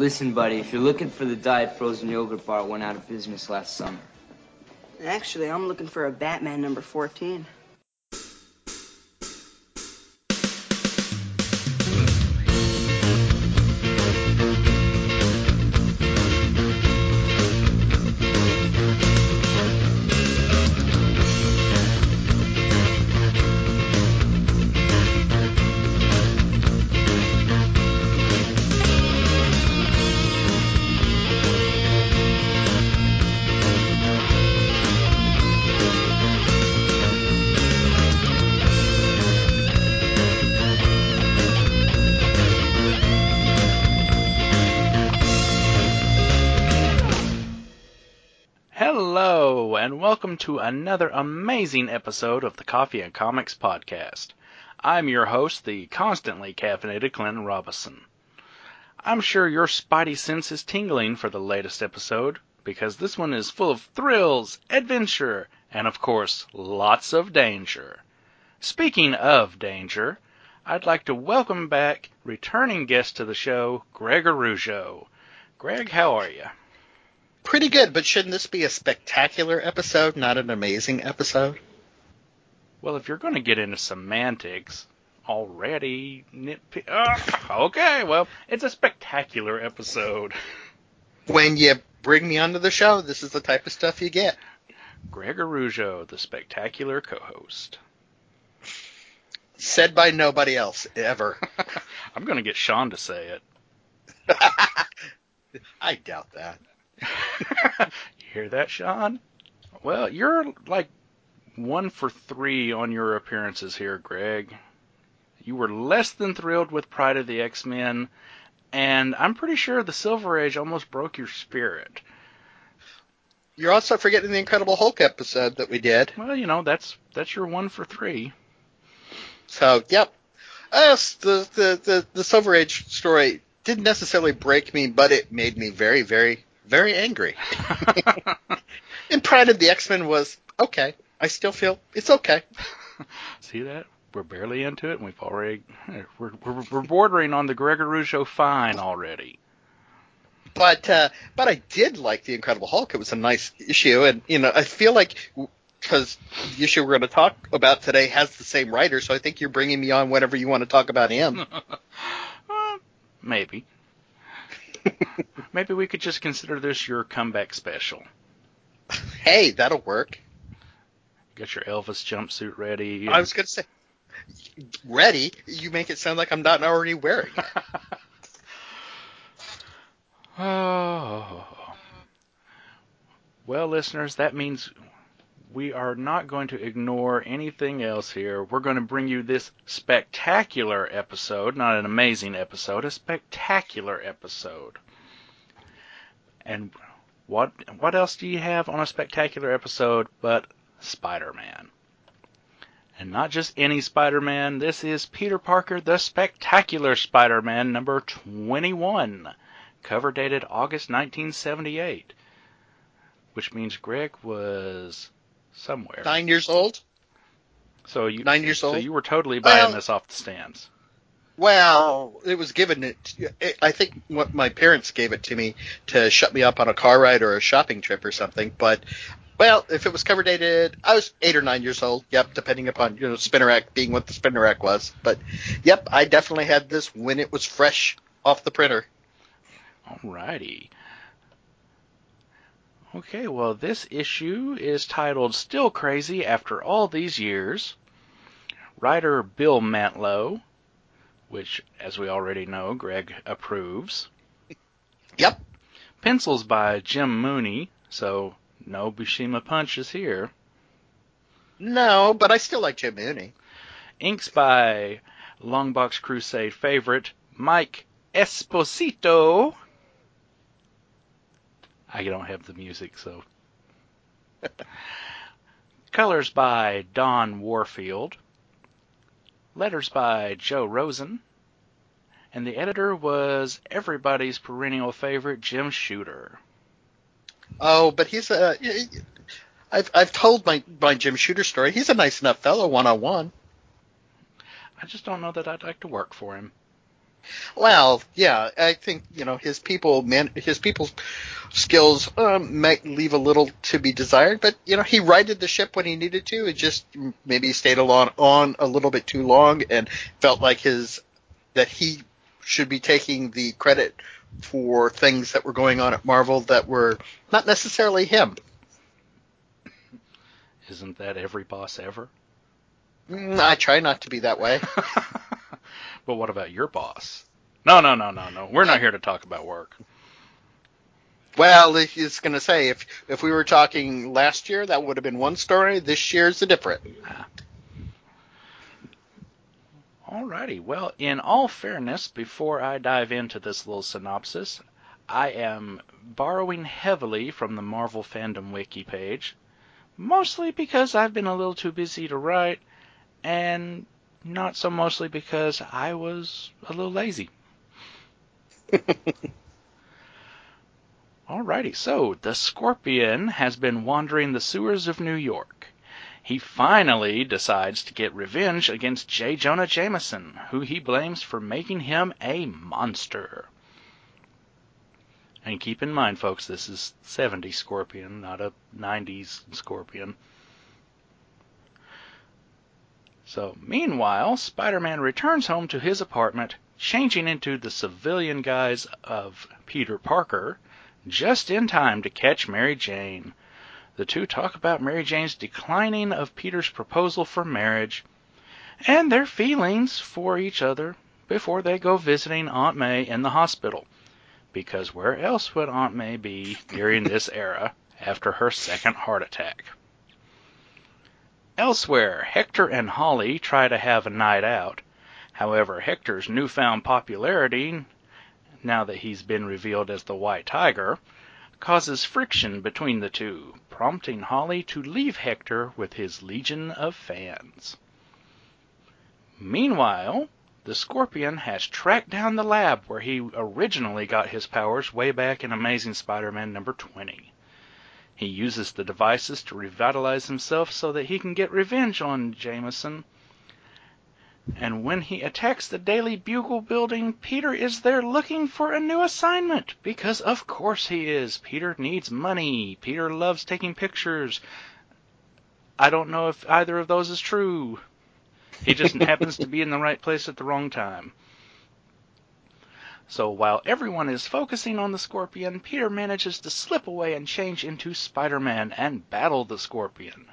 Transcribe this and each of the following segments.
Listen, buddy, if you're looking for the diet frozen yogurt bar, it went out of business last summer. Actually, I'm looking for a Batman number 14. To another amazing episode of the Coffee and Comics Podcast. I'm your host, the constantly caffeinated Clinton Robinson. I'm sure your spidey sense is tingling for the latest episode, because this one is full of thrills, adventure, and of course, lots of danger. Speaking of danger, I'd like to welcome back returning guest to the show, Greg Arujo. Greg, how are you? Pretty good, but shouldn't this be a spectacular episode, not an amazing episode? Well, if you're going to get into semantics already, nitpick. Uh, okay, well, it's a spectacular episode. When you bring me onto the show, this is the type of stuff you get. Greg Arujo, the spectacular co-host. Said by nobody else ever. I'm going to get Sean to say it. I doubt that. you hear that, Sean? Well, you're like one for three on your appearances here, Greg. You were less than thrilled with Pride of the X-Men, and I'm pretty sure the Silver Age almost broke your spirit. You're also forgetting the Incredible Hulk episode that we did. Well, you know that's that's your one for three. So, yep. Uh, yes, the the the, the Silver Age story didn't necessarily break me, but it made me very, very, very angry. and Pride of the X Men was okay. I still feel it's okay. See that? We're barely into it, and we've already we're we're, we're bordering on the Gregor Rougeau fine already. But uh, but I did like the Incredible Hulk. It was a nice issue, and you know I feel like because the issue we're going to talk about today has the same writer, so I think you're bringing me on whenever you want to talk about him. uh, maybe. Maybe we could just consider this your comeback special. Hey, that'll work. Get your Elvis jumpsuit ready. I was going to say, ready? You make it sound like I'm not already wearing it. oh. Well, listeners, that means we are not going to ignore anything else here. We're going to bring you this spectacular episode, not an amazing episode, a spectacular episode. And what what else do you have on a spectacular episode but Spider-Man? And not just any Spider-Man, this is Peter Parker the Spectacular Spider-Man number 21, cover dated August 1978. Which means Greg was somewhere. Nine years old. So you nine years old. So you were totally buying well, this off the stands. Well, it was given it. I think what my parents gave it to me to shut me up on a car ride or a shopping trip or something. But well, if it was cover dated, I was eight or nine years old. Yep, depending upon you know Spinnerack being what the Spinnerack was. But yep, I definitely had this when it was fresh off the printer. Alrighty. Okay, well, this issue is titled Still Crazy After All These Years. Writer Bill Mantlo, which, as we already know, Greg approves. Yep. Pencils by Jim Mooney, so no Buscema punches here. No, but I still like Jim Mooney. Inks by Longbox Crusade favorite Mike Esposito. I don't have the music, so. Colors by Don Warfield. Letters by Joe Rosen. And the editor was everybody's perennial favorite, Jim Shooter. Oh, but he's a. I've I've told my my Jim Shooter story. He's a nice enough fellow, one on one. I just don't know that I'd like to work for him. Well, yeah, I think you know his people, man, his people's skills um, might leave a little to be desired, but you know he righted the ship when he needed to. It just maybe stayed along on a little bit too long and felt like his that he should be taking the credit for things that were going on at Marvel that were not necessarily him. Isn't that every boss ever? Mm, I try not to be that way. but what about your boss? No, no, no, no, no. We're not here to talk about work. Well, it's going to say if if we were talking last year, that would have been one story. This year's a different. Ah. Alrighty. Well, in all fairness, before I dive into this little synopsis, I am borrowing heavily from the Marvel Fandom Wiki page, mostly because I've been a little too busy to write, and not so mostly because I was a little lazy. Alrighty, so the Scorpion has been wandering the sewers of New York. He finally decides to get revenge against J. Jonah Jameson, who he blames for making him a monster. And keep in mind, folks, this is 70 Scorpion, not a 90s Scorpion. So, meanwhile, Spider Man returns home to his apartment, changing into the civilian guise of Peter Parker, just in time to catch Mary Jane. The two talk about Mary Jane's declining of Peter's proposal for marriage and their feelings for each other before they go visiting Aunt May in the hospital. Because where else would Aunt May be during this era after her second heart attack? Elsewhere, Hector and Holly try to have a night out. However, Hector's newfound popularity, now that he's been revealed as the White Tiger, causes friction between the two, prompting Holly to leave Hector with his legion of fans. Meanwhile, the Scorpion has tracked down the lab where he originally got his powers way back in Amazing Spider-Man number 20. He uses the devices to revitalize himself so that he can get revenge on Jameson. And when he attacks the Daily Bugle building, Peter is there looking for a new assignment. Because of course he is. Peter needs money. Peter loves taking pictures. I don't know if either of those is true. He just happens to be in the right place at the wrong time. So while everyone is focusing on the Scorpion, Peter manages to slip away and change into Spider-Man and battle the Scorpion.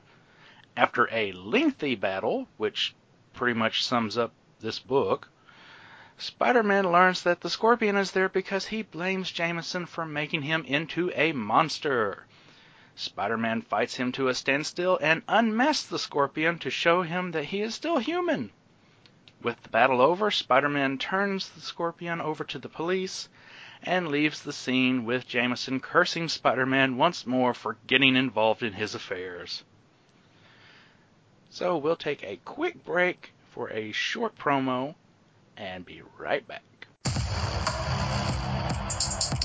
After a lengthy battle, which pretty much sums up this book, Spider-Man learns that the Scorpion is there because he blames Jameson for making him into a monster. Spider-Man fights him to a standstill and unmasks the Scorpion to show him that he is still human. With the battle over, Spider-Man turns the Scorpion over to the police and leaves the scene with Jameson cursing Spider-Man once more for getting involved in his affairs. So we'll take a quick break for a short promo and be right back.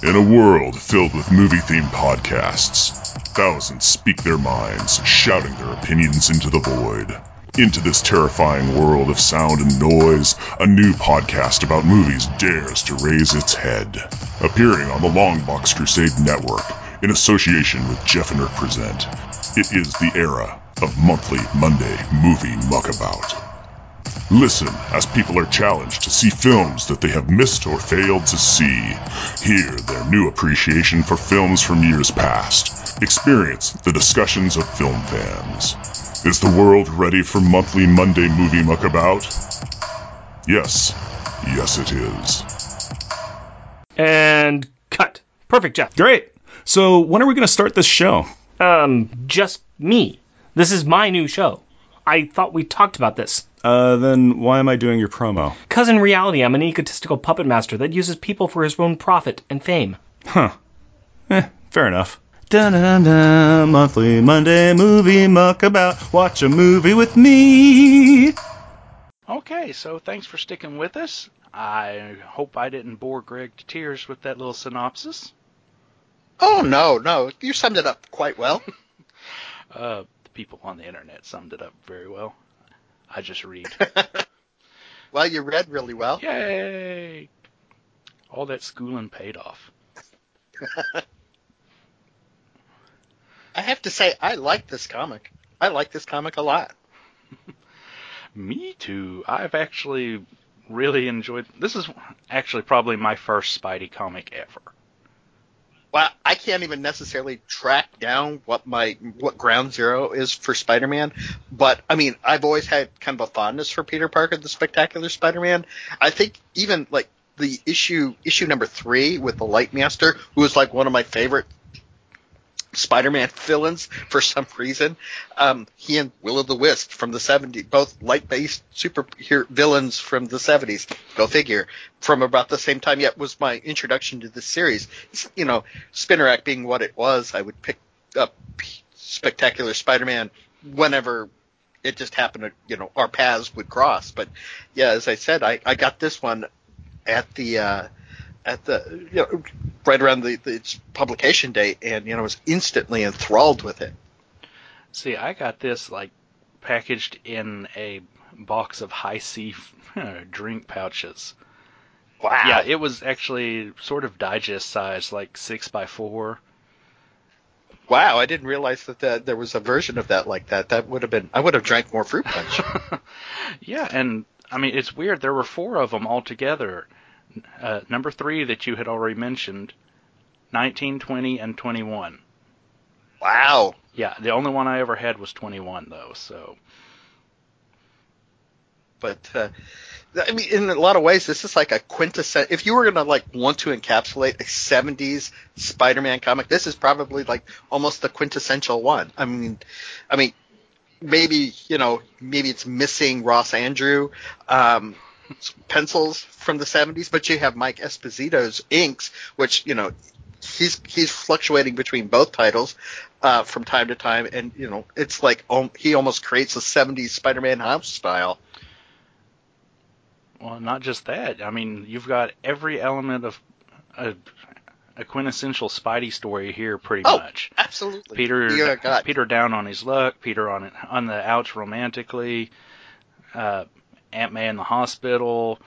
In a world filled with movie-themed podcasts, thousands speak their minds, shouting their opinions into the void. Into this terrifying world of sound and noise, a new podcast about movies dares to raise its head. Appearing on the Longbox Crusade Network, in association with Jeff and Jeffiner Present, it is the era of monthly Monday movie muckabout. Listen as people are challenged to see films that they have missed or failed to see. Hear their new appreciation for films from years past. Experience the discussions of film fans. Is the world ready for monthly Monday movie muckabout? Yes. Yes, it is. And cut. Perfect, Jeff. Great. So, when are we going to start this show? Um, just me. This is my new show. I thought we talked about this. Uh, then why am I doing your promo? Because in reality, I'm an egotistical puppet master that uses people for his own profit and fame. Huh. Eh, fair enough. Dun dun dun, monthly Monday movie muck about. Watch a movie with me. Okay, so thanks for sticking with us. I hope I didn't bore Greg to tears with that little synopsis. Oh no, no, you summed it up quite well. uh, the people on the internet summed it up very well. I just read. Well, you read really well. Yay! All that schooling paid off. I have to say, I like this comic. I like this comic a lot. Me too. I've actually really enjoyed. This is actually probably my first Spidey comic ever. Well, I can't even necessarily track down what my what ground zero is for Spider-Man, but I mean, I've always had kind of a fondness for Peter Parker, the Spectacular Spider-Man. I think even like the issue issue number three with the Light Master, who was like one of my favorite Spider-Man villains for some reason. Um, he and Will o' the Wisp from the 70s, both light-based superhero villains from the 70s. Go figure. From about the same time, yet was my introduction to this series. You know, Spinnerack being what it was, I would pick up Spectacular Spider-Man whenever it just happened to, you know, our paths would cross. But yeah, as I said, I, I got this one at the, uh, at the you know right around the, the, its publication date, and you know was instantly enthralled with it. See, I got this like packaged in a box of Hi-C drink pouches. Wow. Yeah, it was actually sort of digest size, like six by four. Wow, I didn't realize that, that there was a version of that like that. That would have been I would have drank more fruit punch. yeah, and I mean it's weird. There were four of them altogether uh, number three that you had already mentioned, 19, 20, and 21. Wow. Yeah, the only one I ever had was 21 though. So. But uh, I mean, in a lot of ways, this is like a quintessential. If you were gonna like want to encapsulate a '70s Spider-Man comic, this is probably like almost the quintessential one. I mean, I mean, maybe you know, maybe it's missing Ross Andru. Um, pencils from the 70s, but you have Mike Esposito's inks, which you know he's he's fluctuating between both titles uh, from time to time, and you know it's like um, he almost creates a 70s Spider-Man house style. Well, not just that. I mean, you've got every element of a, a quintessential Spidey story here, pretty oh, much. Absolutely. Peter, Peter down on his luck. Peter on on the ouch romantically. Uh, Aunt May in the hospital,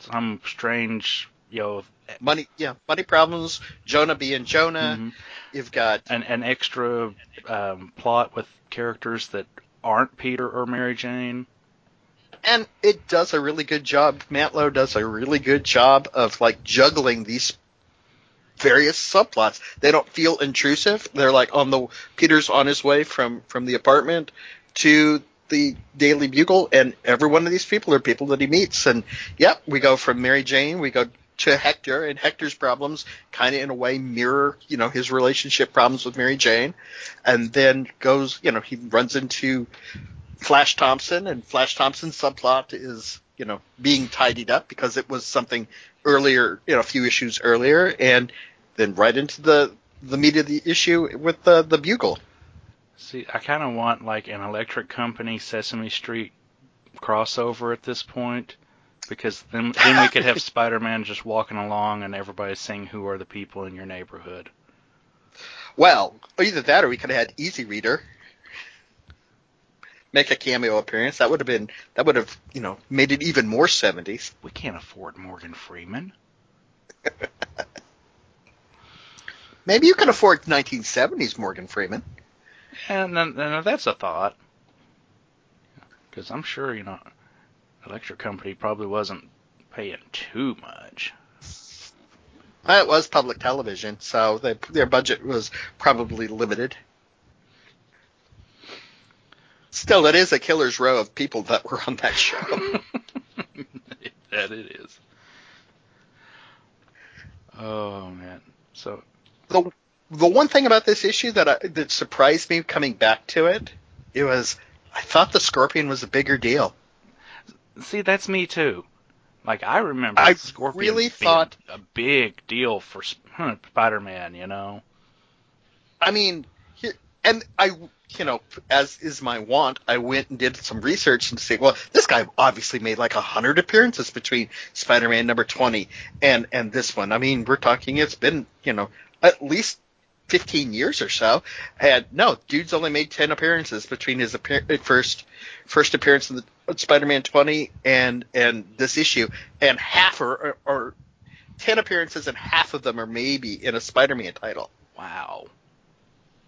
some strange, you know, money, yeah, money problems. Jonah being Jonah. Mm-hmm. You've got an an extra um, plot with characters that aren't Peter or Mary Jane. And it does a really good job. Mantlo does a really good job of like juggling these various subplots. They don't feel intrusive. They're like on the Peter's on his way from from the apartment to the Daily Bugle, and every one of these people are people that he meets. And yep, we go from Mary Jane, we go to Hector, and Hector's problems kind of in a way mirror, you know, his relationship problems with Mary Jane, and then goes, you know, he runs into Flash Thompson, and Flash Thompson's subplot is, you know, being tidied up because it was something earlier, you know, a few issues earlier, and then right into the the meat of the issue with the the Bugle. See, I kind of want like an Electric Company Sesame Street crossover at this point because then then we could have Spider-Man just walking along and everybody saying who are the people in your neighborhood. Well, either that or we could have had Easy Reader make a cameo appearance. That would have been that would have, you know, made it even more 70s. We can't afford Morgan Freeman. Maybe you can afford 1970s Morgan Freeman. And then, then that's a thought. Because I'm sure, you know, the electric company probably wasn't paying too much. It was public television, so they, their budget was probably limited. Still, it is a killer's row of people that were on that show. that it is. Oh man. So the the one thing about this issue that I, that surprised me coming back to it, it was I thought the Scorpion was a bigger deal. See, that's me too. Like I remember, I Scorpion really thought a big deal for Spider-Man. You know. I mean, and I, you know, as is my wont, I went and did some research and say, well, this guy obviously made like a hundred appearances between Spider-Man number twenty and and this one. I mean, we're talking it's been you know at least 15 years or so. And no, dude's only made 10 appearances between his appear- uh, first first appearance in the Spider-Man 20 and and this issue, and half are, or ten appearances, and half of them are maybe in a Spider-Man title. Wow.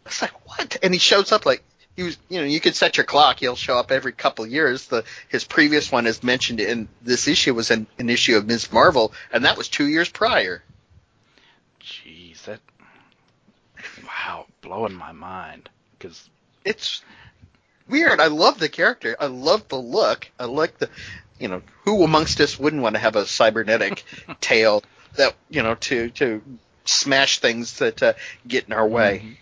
It's like what? And he shows up like he was. You know, you could set your clock. He'll show up every couple years. The his previous one, as mentioned in this issue, was an, an issue of Ms. Marvel, and that was two years prior. Jeez, that. Wow, blowing my mind. Because It's weird. I love the character. I love the look. I like the, you know, who amongst us wouldn't want to have a cybernetic tail that you know to to smash things that uh, get in our way.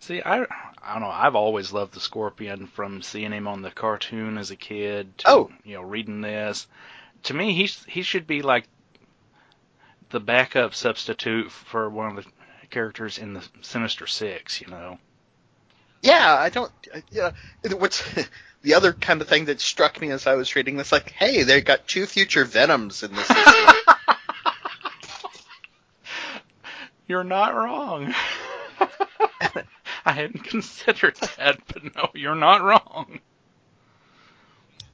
See, I, I don't know. I've always loved the Scorpion from seeing him on the cartoon as a kid. To, Oh. you know, reading this. To me, he's he should be like the backup substitute for one of the characters in the Sinister Six. You know. Yeah, I don't. uh, Yeah, what's the other kind of thing that struck me as I was reading this? Like, hey, they got two future Venoms in this. You're not wrong. I hadn't considered that, but no, you're not wrong.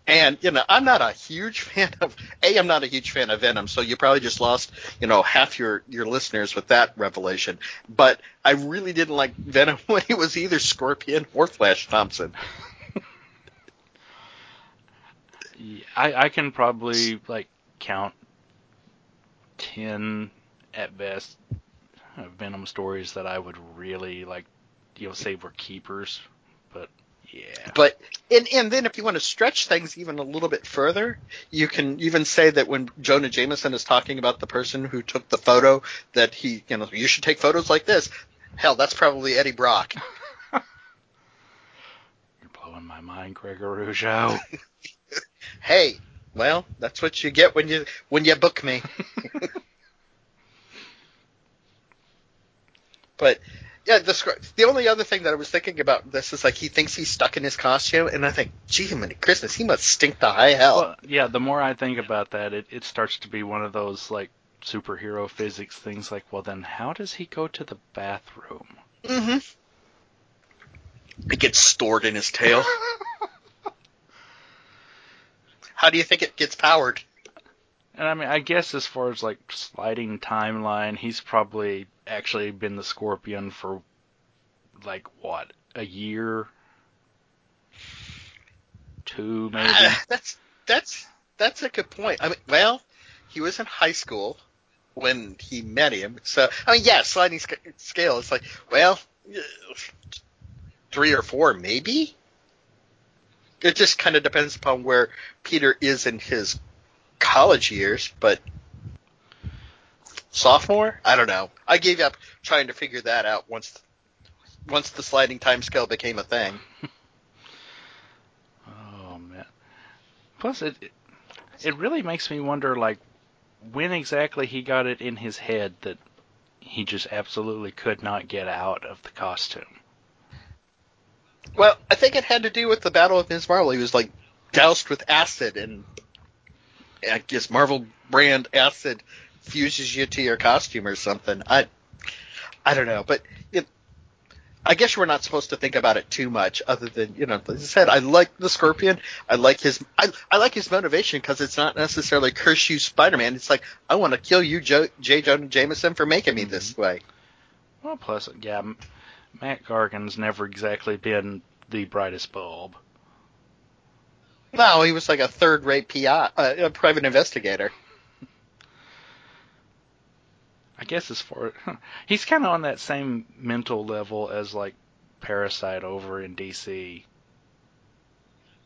And you know, I'm not a huge fan of a. I'm not a huge fan of Venom, so you probably just lost you know half your your listeners with that revelation. But I really didn't like Venom when he was either Scorpion or Flash Thompson. I, I can probably like count ten at best Venom stories that I would really like, you know, say were keepers. But yeah, But and and then if you want to stretch things even a little bit further, you can even say that when Jonah Jameson is talking about the person who took the photo, that he you know you should take photos like this. Hell, that's probably Eddie Brock. you're blowing my mind, Gregor Rougeau. Hey, well, that's what you get when you when you book me. but yeah, the the only other thing that I was thinking about this is like he thinks he's stuck in his costume, and I think, gee, many Christmas, he must stink to high hell. Well, yeah, the more I think about that, it, it starts to be one of those like superhero physics things. Like, well, then how does he go to the bathroom? mm-hmm. It gets stored in his tail. How do you think it gets powered? And I mean, I guess as far as like sliding timeline, he's probably actually been the Scorpion for like what a year, two maybe. Uh, that's that's that's a good point. I mean, well, he was in high school when he met him, so I mean, yeah, sliding sc- scale. It's like, well, three or four, maybe. It just kind of depends upon where Peter is in his college years, but sophomore, I don't know. I gave up trying to figure that out once once the sliding time scale became a thing. Oh man. Plus, it, it it really makes me wonder, like, when exactly he got it in his head that he just absolutely could not get out of the costume. Well, I think it had to do with the Battle of Ms. Marvel. He was like doused with acid, and I guess Marvel brand acid fuses you to your costume or something. I I don't know, but it, I guess we're not supposed to think about it too much, other than you know, as I said, I like the Scorpion. I like his I, I like his motivation because it's not necessarily curse you, Spider-Man. It's like I want to kill you, Joe, J. Jonah Jameson, for making me this way. Well, plus, yeah, Mac Gargan's never exactly been the brightest bulb. No, he was like a third-rate PI, uh, a private investigator. I guess as far he's kind of on that same mental level as like Parasite over in DC.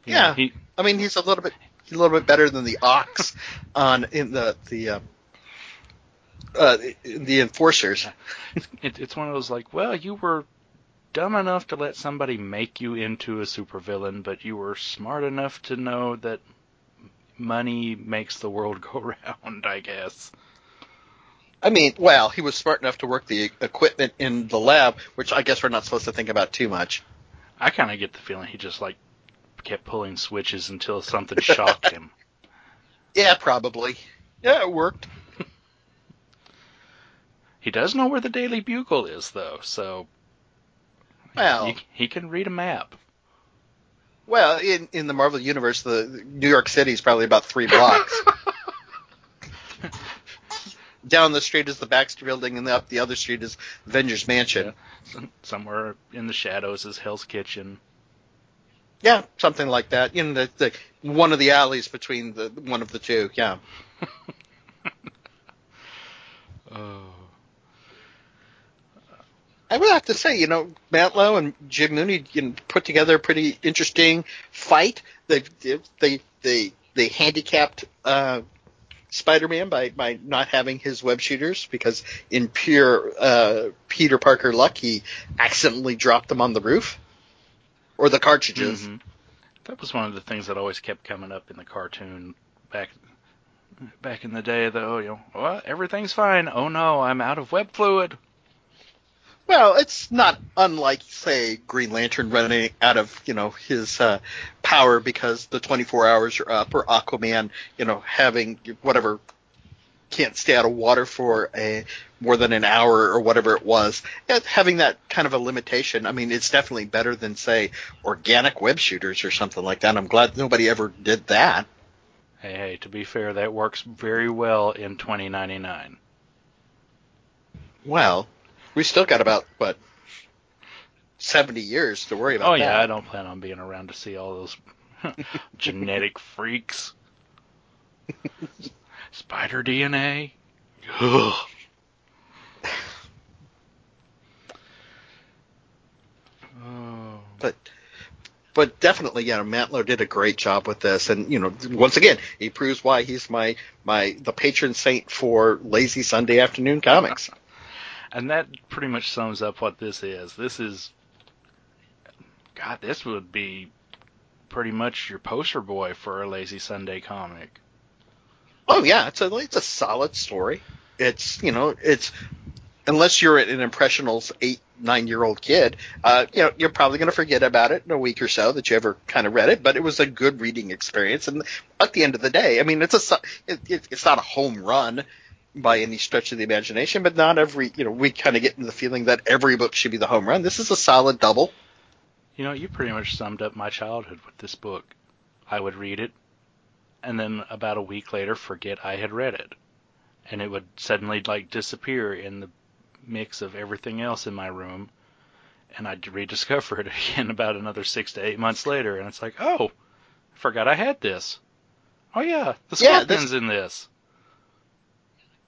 You know, Yeah. he I mean, he's a little bit he's a little bit better than the Ox on in the the um, uh, the enforcers. it, it's one of those like, well, you were dumb enough to let somebody make you into a supervillain, but you were smart enough to know that money makes the world go round. I guess. I mean, well, he was smart enough to work the equipment in the lab, which I guess we're not supposed to think about too much. I kind of get the feeling he just like kept pulling switches until something shocked him. Yeah, probably. Yeah, it worked. He does know where the Daily Bugle is, though, so Well, he, he can read a map. Well, in in the Marvel universe, the New York City is probably about three blocks. Down the street is the Baxter Building, and up the other street is Avengers Mansion. Somewhere in the shadows is Hell's Kitchen. Yeah, something like that. In the, the one of the alleys between the one of the two. Yeah. Oh. I would have to say, you know, Mantlo and Jim Mooney you know, put together a pretty interesting fight. They they they they handicapped uh, Spider-Man by by not having his web shooters because in pure uh, Peter Parker luck, he accidentally dropped them on the roof or the cartridges. Mhm. That was one of the things that always kept coming up in the cartoon back back in the day. Though, you know, well, everything's fine. Oh no, I'm out of web fluid. Well, it's not unlike, say, Green Lantern running out of, you know, his uh, power because the 24 hours are up, or Aquaman, you know, having whatever can't stay out of water for a more than an hour or whatever it was. And having that kind of a limitation, I mean, it's definitely better than, say, organic web shooters or something like that. I'm glad nobody ever did that. Hey, hey, to be fair, that works very well in 2099. Well, we still got about what 70 years to worry about. Oh yeah, that. I don't plan on being around to see all those genetic freaks. Spider DNA. Ugh. Oh. but but definitely, yeah, Mantlo did a great job with this, and you know, once again, he proves why he's my my the patron saint for lazy Sunday afternoon comics. And that pretty much sums up what this is. This is, God, this would be pretty much your poster boy for a lazy Sunday comic. Oh yeah, it's a it's a solid story. It's you know it's unless you're an impressionable eight nine year old kid, uh, you know you're probably going to forget about it in a week or so that you ever kind of read it. But it was a good reading experience, and at the end of the day, I mean it's a it, it, it's not a home run by any stretch of the imagination, but not every you know we kind of get into the feeling that every book should be the home run. This is a solid double. You know, you pretty much summed up my childhood with this book. I would read it, and then about a week later forget I had read it. And it would suddenly like disappear in the mix of everything else in my room, and I'd rediscover it again about another six to eight months later, and it's like, oh, I forgot I had this. Oh yeah, the Yeah, scorpion's in this.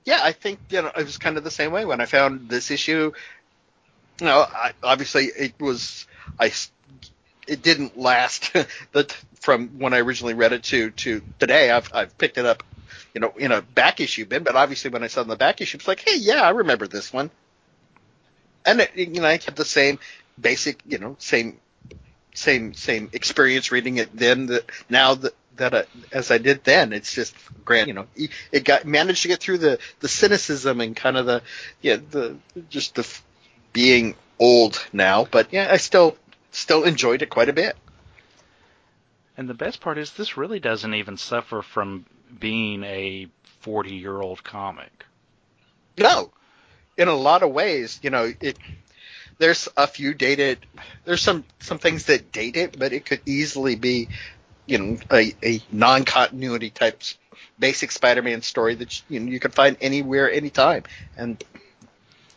Yeah, I think you know it was kind of the same way when I found this issue. You know, I, obviously it was I It didn't last the from when I originally read it to to today. I've I've picked it up, you know, in a back issue bin. But obviously when I saw it in the back issue, it's like, hey, yeah, I remember this one. And it, you know, I had the same basic, you know, same same same experience reading it then that now that that as I did then. It's just grand, you know. It got managed to get through the the cynicism and kind of the yeah the just the f- being old now, but yeah, I still still enjoyed it quite a bit. And the best part is this really doesn't even suffer from being a 40 year old comic. No, in a lot of ways, you know, it. There's a few dated. There's some some things that date it, but it could easily be, you know, a, a non-continuity type basic Spider-Man story that you know you can find anywhere, anytime. And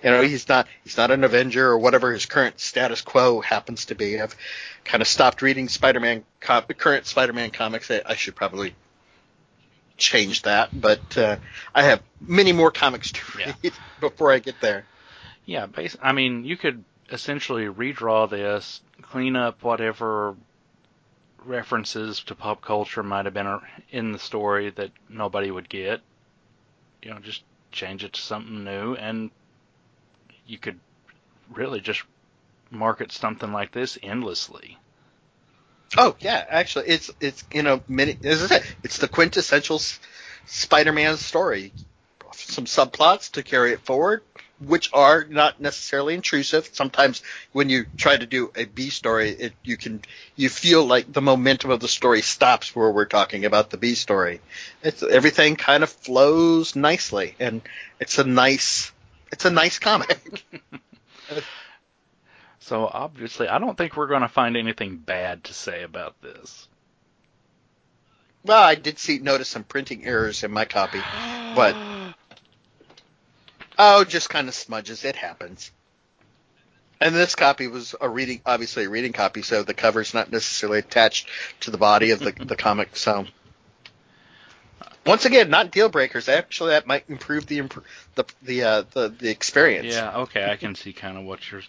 you know, he's not he's not an Avenger or whatever his current status quo happens to be. I've kind of stopped reading Spider-Man com- current Spider-Man comics. I, I should probably change that, but uh, I have many more comics to Yeah. read before I get there. Yeah, bas- I mean, you could essentially redraw this, clean up whatever references to pop culture might have been in the story that nobody would get. You know, just change it to something new, and you could really just market something like this endlessly. Oh yeah, actually, it's it's you know many as I said, it's the quintessential Spider-Man story. Some subplots to carry it forward, which are not necessarily intrusive. Sometimes when you try to do a B story, it you can you feel like the momentum of the story stops where we're talking about the B story. It's everything kind of flows nicely, and it's a nice it's a nice comic. So obviously, I don't think we're going to find anything bad to say about this. Well, I did see notice some printing errors in my copy, but oh, just kind of smudges. It happens. And this copy was a reading, obviously a reading copy, so the cover's not necessarily attached to the body of the, the comic. So, once again, not deal breakers. Actually, that might improve the the the uh, the the experience. Yeah, okay, I can see kind of what you're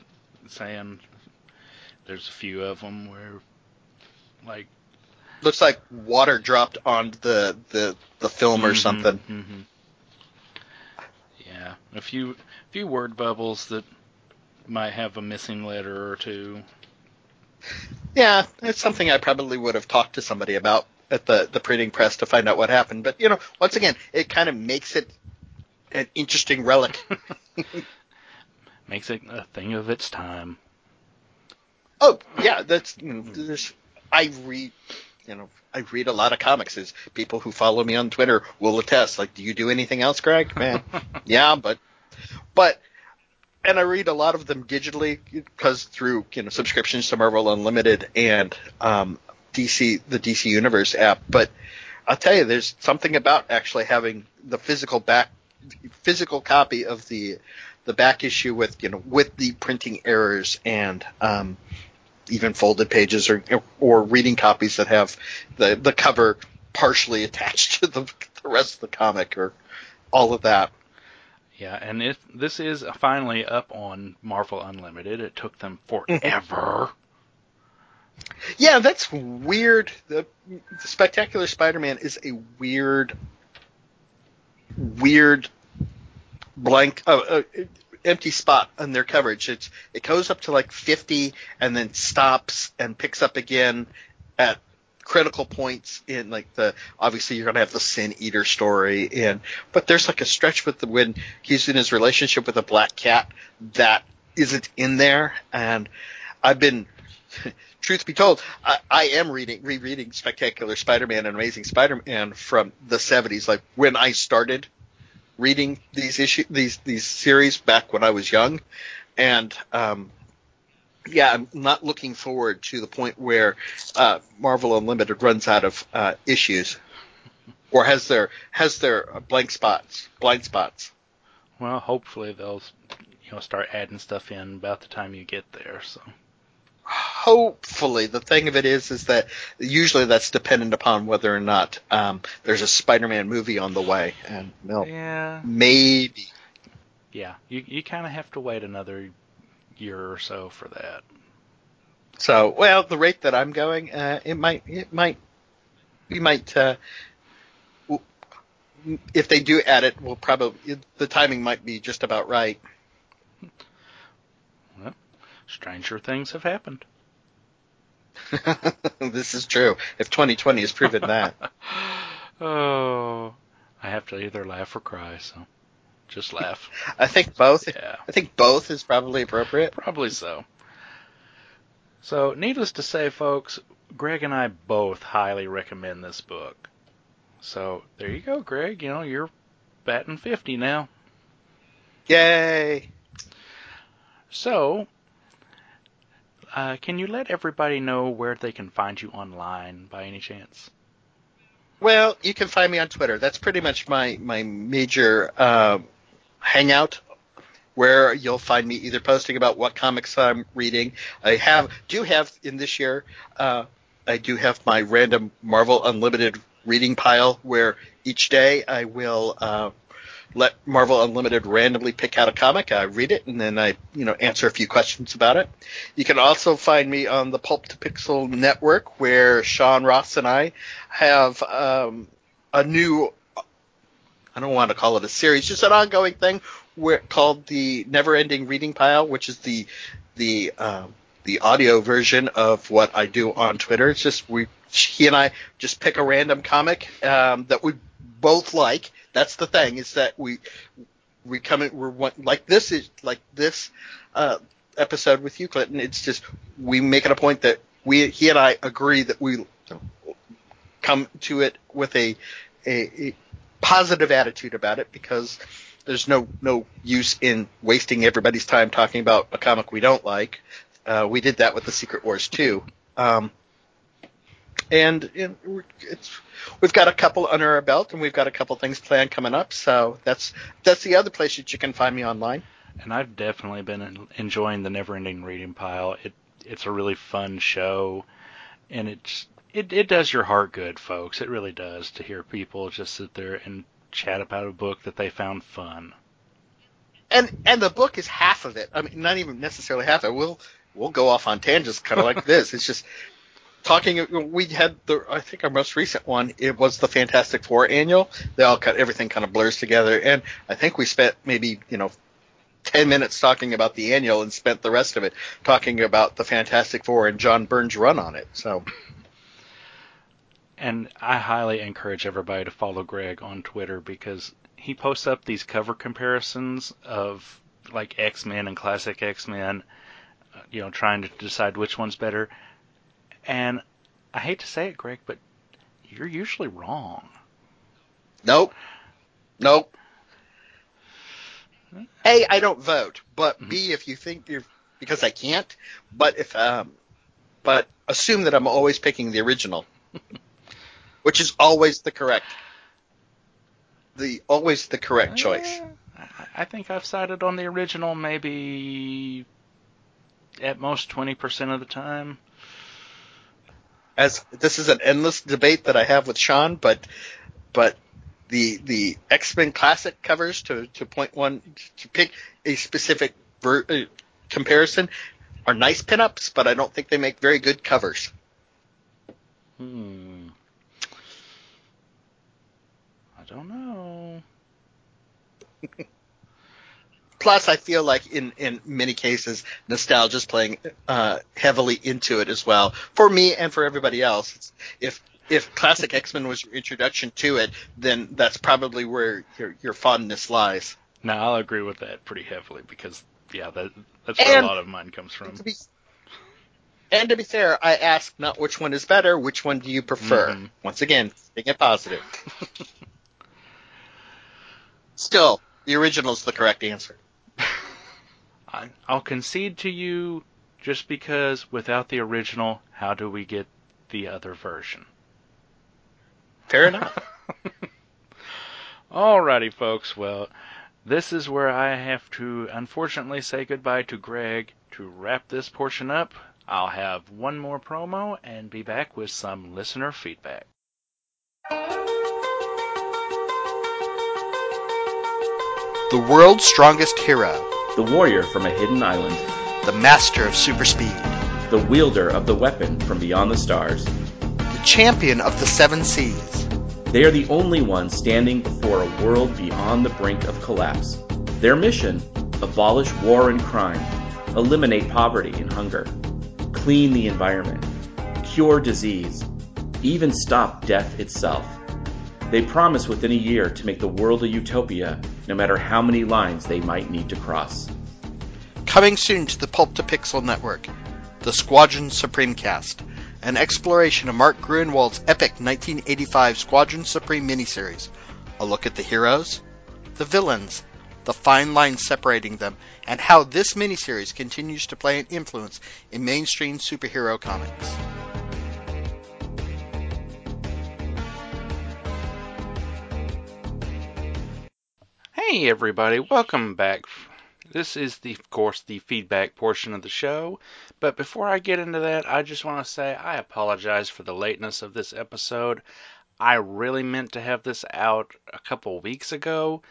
saying. There's a few of them where, like, Looks like water dropped on the the the film or Mhm, something. mhm. Yeah, a few few word bubbles that might have a missing letter or two. Yeah, it's something I probably would have talked to somebody about at the the printing press to find out what happened. But you know, once again, it kind of makes it an interesting relic. Makes it a thing of its time. oh yeah, that's you know, there's I read you know I read a lot of comics. As people who follow me on Twitter will attest. Like, do you do anything else, Greg? Man, yeah, but but and I read a lot of them digitally because through you know subscriptions to Marvel Unlimited and um, DC the DC Universe app. But I'll tell you, there's something about actually having the physical back physical copy of the the back issue with you know with the printing errors and um, even folded pages or or reading copies that have the the cover partially attached to the, the rest of the comic or all of that. Yeah, and if this is finally up on Marvel Unlimited, it took them forever. Yeah, that's weird. The, the Spectacular Spider-Man is a weird, weird blank, uh, uh, empty spot on their coverage. It's it goes up to like 50 and then stops and picks up again at critical points in like the obviously you're gonna have the Sin Eater story and but there's like a stretch with the when he's in his relationship with a black cat that isn't in there and I've been truth be told, I, I am reading rereading Spectacular Spider-Man and Amazing Spider-Man from the 70s, like when I started reading these issue these these series back when I was young, and um, yeah, I'm not looking forward to the point where uh, Marvel Unlimited runs out of uh, issues, or has their has their blank spots blind spots. Well, hopefully they'll you know start adding stuff in about the time you get there. So hopefully the thing of it is is that usually that's dependent upon whether or not um, there's a Spider-Man movie on the way, and well, yeah, maybe. yeah, you you kind of have to wait another year or so for that. So, well, the rate that I'm going, uh, it might, it might, we might, uh, if they do add it, we'll probably the timing might be just about right. Stranger things have happened. this is true. If 2020 has proven that. Oh, I have to either laugh or cry, so just laugh. I think both. Yeah. I think both is probably appropriate. Probably so. So, needless to say, folks, Greg and I both highly recommend this book. So, there you go, Greg. You know, you're batting 50 now. Yay! So, uh, can you let everybody know where they can find you online by any chance? Well, you can find me on Twitter. That's pretty much my my major uh, hangout, where you'll find me either posting about what comics I'm reading. I have do have in this year. Uh, I do have my random Marvel Unlimited reading pile, where each day I will uh, let Marvel Unlimited randomly pick out a comic. I read it and then I, you know, answer a few questions about it. You can also find me on the Pulp to Pixel network, where Sean Ross and I have um, a new. I don't want to call it a series, just an ongoing thing where called the Never Ending Reading Pile, which is the the um, the audio version of what I do on Twitter. It's just we he and I just pick a random comic um, that we both like. That's the thing is that we we come in we're one, like this is like this uh, episode with you, Clinton. It's just we make it a point that we he and I agree that we come to it with a a, a positive attitude about it because there's no no use in wasting everybody's time talking about a comic we don't like Uh, we did that with the Secret Wars too. Um, and it's we've got a couple under our belt, and we've got a couple things planned coming up. So that's that's the other place that you can find me online. And I've definitely been enjoying the Never-Ending Reading Pile. It it's a really fun show, and it's it it does your heart good, folks. It really does to hear people just sit there and chat about a book that they found fun. and and the book is half of it. I mean, not even necessarily half of it. We'll we'll go off on tangents, kind of like this. It's just talking. We had the I think our most recent one. It was the Fantastic Four annual. They all cut everything kind of blurs together, and I think we spent maybe you know. 10 minutes talking about the annual and spent the rest of it talking about the Fantastic Four and John Byrne's run on it. So, And I highly encourage everybody to follow Greg on Twitter because he posts up these cover comparisons of like X Men and classic X Men, uh, you know, trying to decide which one's better. And I hate to say it, Greg, but you're usually wrong. nope. Nope. A, I don't vote, but B, if you think you're because I can't, but if um, but assume that I'm always picking the original, which is always the correct, the always the correct choice. Eh, I- think I've sided on the original maybe at most 20% of the time. As this is an endless debate that I have with Sean, but but the the X Men Classic covers to to point one to pick a specific ver, uh, comparison are nice pinups, but I don't think they make very good covers. Hmm. I don't know. Plus, I feel like in, in many cases, nostalgia is playing uh, heavily into it as well. For me and for everybody else, it's, if if classic X Men was your introduction to it, then that's probably where your your fondness lies. Now I'll agree with that pretty heavily because yeah, that that's where And- a lot of mine comes from. To be, and to be fair, I ask not which one is better, which one do you prefer? Mhm. Once again, being it positive. Still, the original is the correct answer. I, I'll concede to you just because without the original, how do we get the other version? Fair enough. Alrighty, folks. Well, this is where I have to unfortunately say goodbye to Greg. To wrap this portion up, I'll have one more promo and be back with some listener feedback. The world's strongest hero, the warrior from a hidden island, the master of super speed, the wielder of the weapon from beyond the stars. the champion of the seven seas. They are the only ones standing before a world beyond the brink of collapse. Their mission? Abolish war and crime, eliminate poverty and hunger, clean the environment, cure disease, even stop death itself. They promise within a year to make the world a utopia, no matter how many lines they might need to cross. Coming soon to the Pulp to Pixel Network, the Squadron Supreme Cast, an exploration of Mark Gruenwald's epic 1985 Squadron Supreme miniseries. A look at the heroes, the villains, the fine line separating them, and how this miniseries continues to play an influence in mainstream superhero comics. Hey everybody, welcome back. This is the of course the feedback portion of the show, but before I get into that, I just want to say I apologize for the lateness of this episode. I really meant to have this out a couple weeks ago,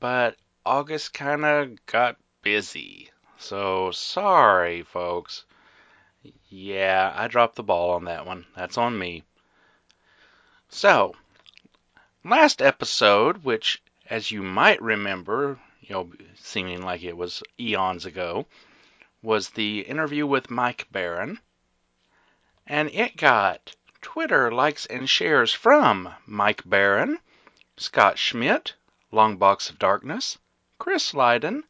but August kind of got busy. So sorry, folks. Yeah, I dropped the ball on that one. That's on me. So, last episode, which as you might remember, you know, seeming like it was eons ago, was the interview with Mike Baron. And it got Twitter likes and shares from Mike Baron, Scott Schmidt, Long Box of Darkness, Chris Lydon,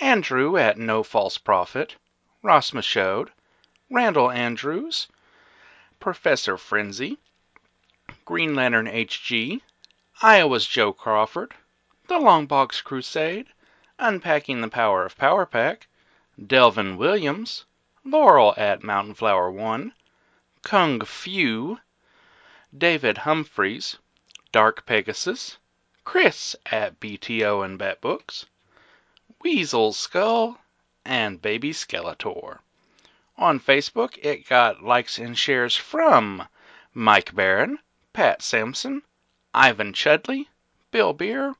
Andrew at No False Prophet, Ross Michaud, Randall Andrews, Professor Frenzy, Green Lantern HG, Iowa's Joe Crawford, The Long Box Crusade, Unpacking the Power of Power Pack, Delvin Williams, Laurel at Mountain Flower One, Kung Fu, David Humphreys, Dark Pegasus, Chris at BTO and Bet Books, Weasel Skull, and Baby Skeletor. On Facebook, it got likes and shares from Mike Baron, Pat Sampson, Ivan Chudley, Bill Beer,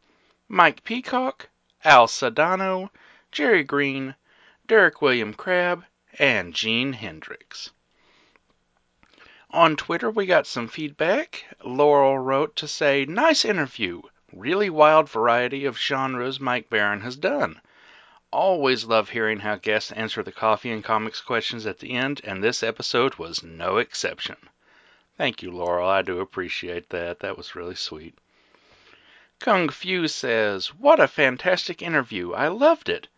Mike Peacock, Al Sedano, Jerry Green, Derek William Crabb, and Gene Hendricks. On Twitter, we got some feedback. Laurel wrote to say, Nice interview. Really wild variety of genres Mike Baron has done. Always love hearing how guests answer the coffee and comics questions at the end, and this episode was no exception. Thank you, Laurel. I do appreciate that. That was really sweet. Kung Fu says, What a fantastic interview. I loved it.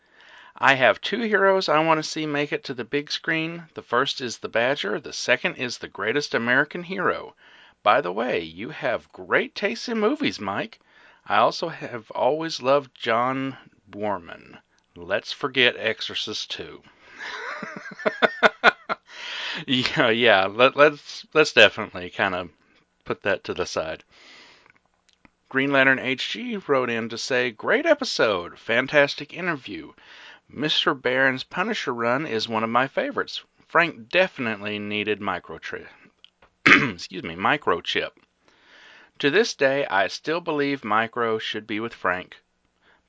I have two heroes I want to see make it to the big screen. The first is the Badger, the second is the greatest American hero. By the way, you have great taste in movies, Mike. I also have always loved John Boorman. Let's forget Exorcist 2. yeah, yeah. Let, let's let's definitely kind of put that to the side. Green Lantern HG wrote in to say, "Great episode, fantastic interview. Mr. Baron's Punisher run is one of my favorites. Frank definitely needed microchip. Excuse me, microchip. To this day, I still believe Micro should be with Frank.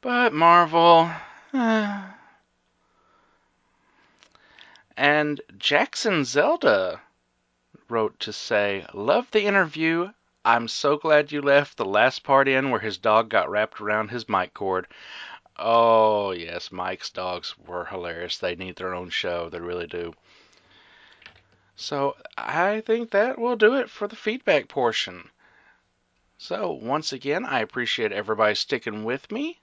But Marvel. And Jackson Zelda wrote to say, Love the interview. I'm so glad you left the last part in where his dog got wrapped around his mic cord. Oh, yes, Mike's dogs were hilarious. They need their own show. They really do. So I think that will do it for the feedback portion. So, once again, I appreciate everybody sticking with me.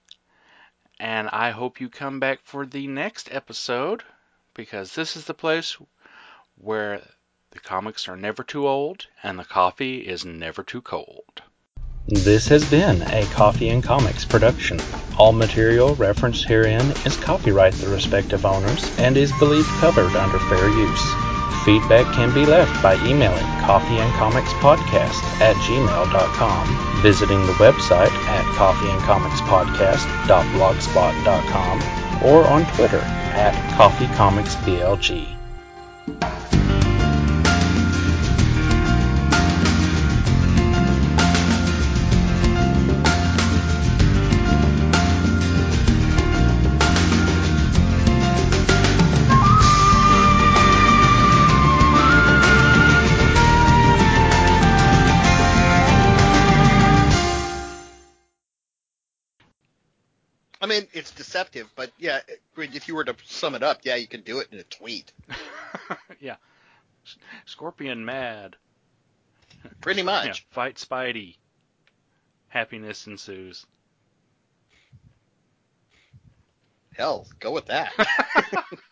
And I hope you come back for the next episode because this is the place where the comics are never too old and the coffee is never too cold. This has been a Coffee and Comics production. All material referenced herein is copyright the respective owners and is believed covered under fair use. Feedback can be left by emailing coffeeandcomicspodcast at gmail.com, visiting the website at coffeeandcomicspodcast.blogspot.com, or on Twitter at coffeecomicsblg. Mean, it's deceptive, but yeah, if you were to sum it up, yeah, you can do it in a tweet. yeah. Scorpion mad. Pretty much. Yeah, fight Spidey. Happiness ensues. Hell, go with that.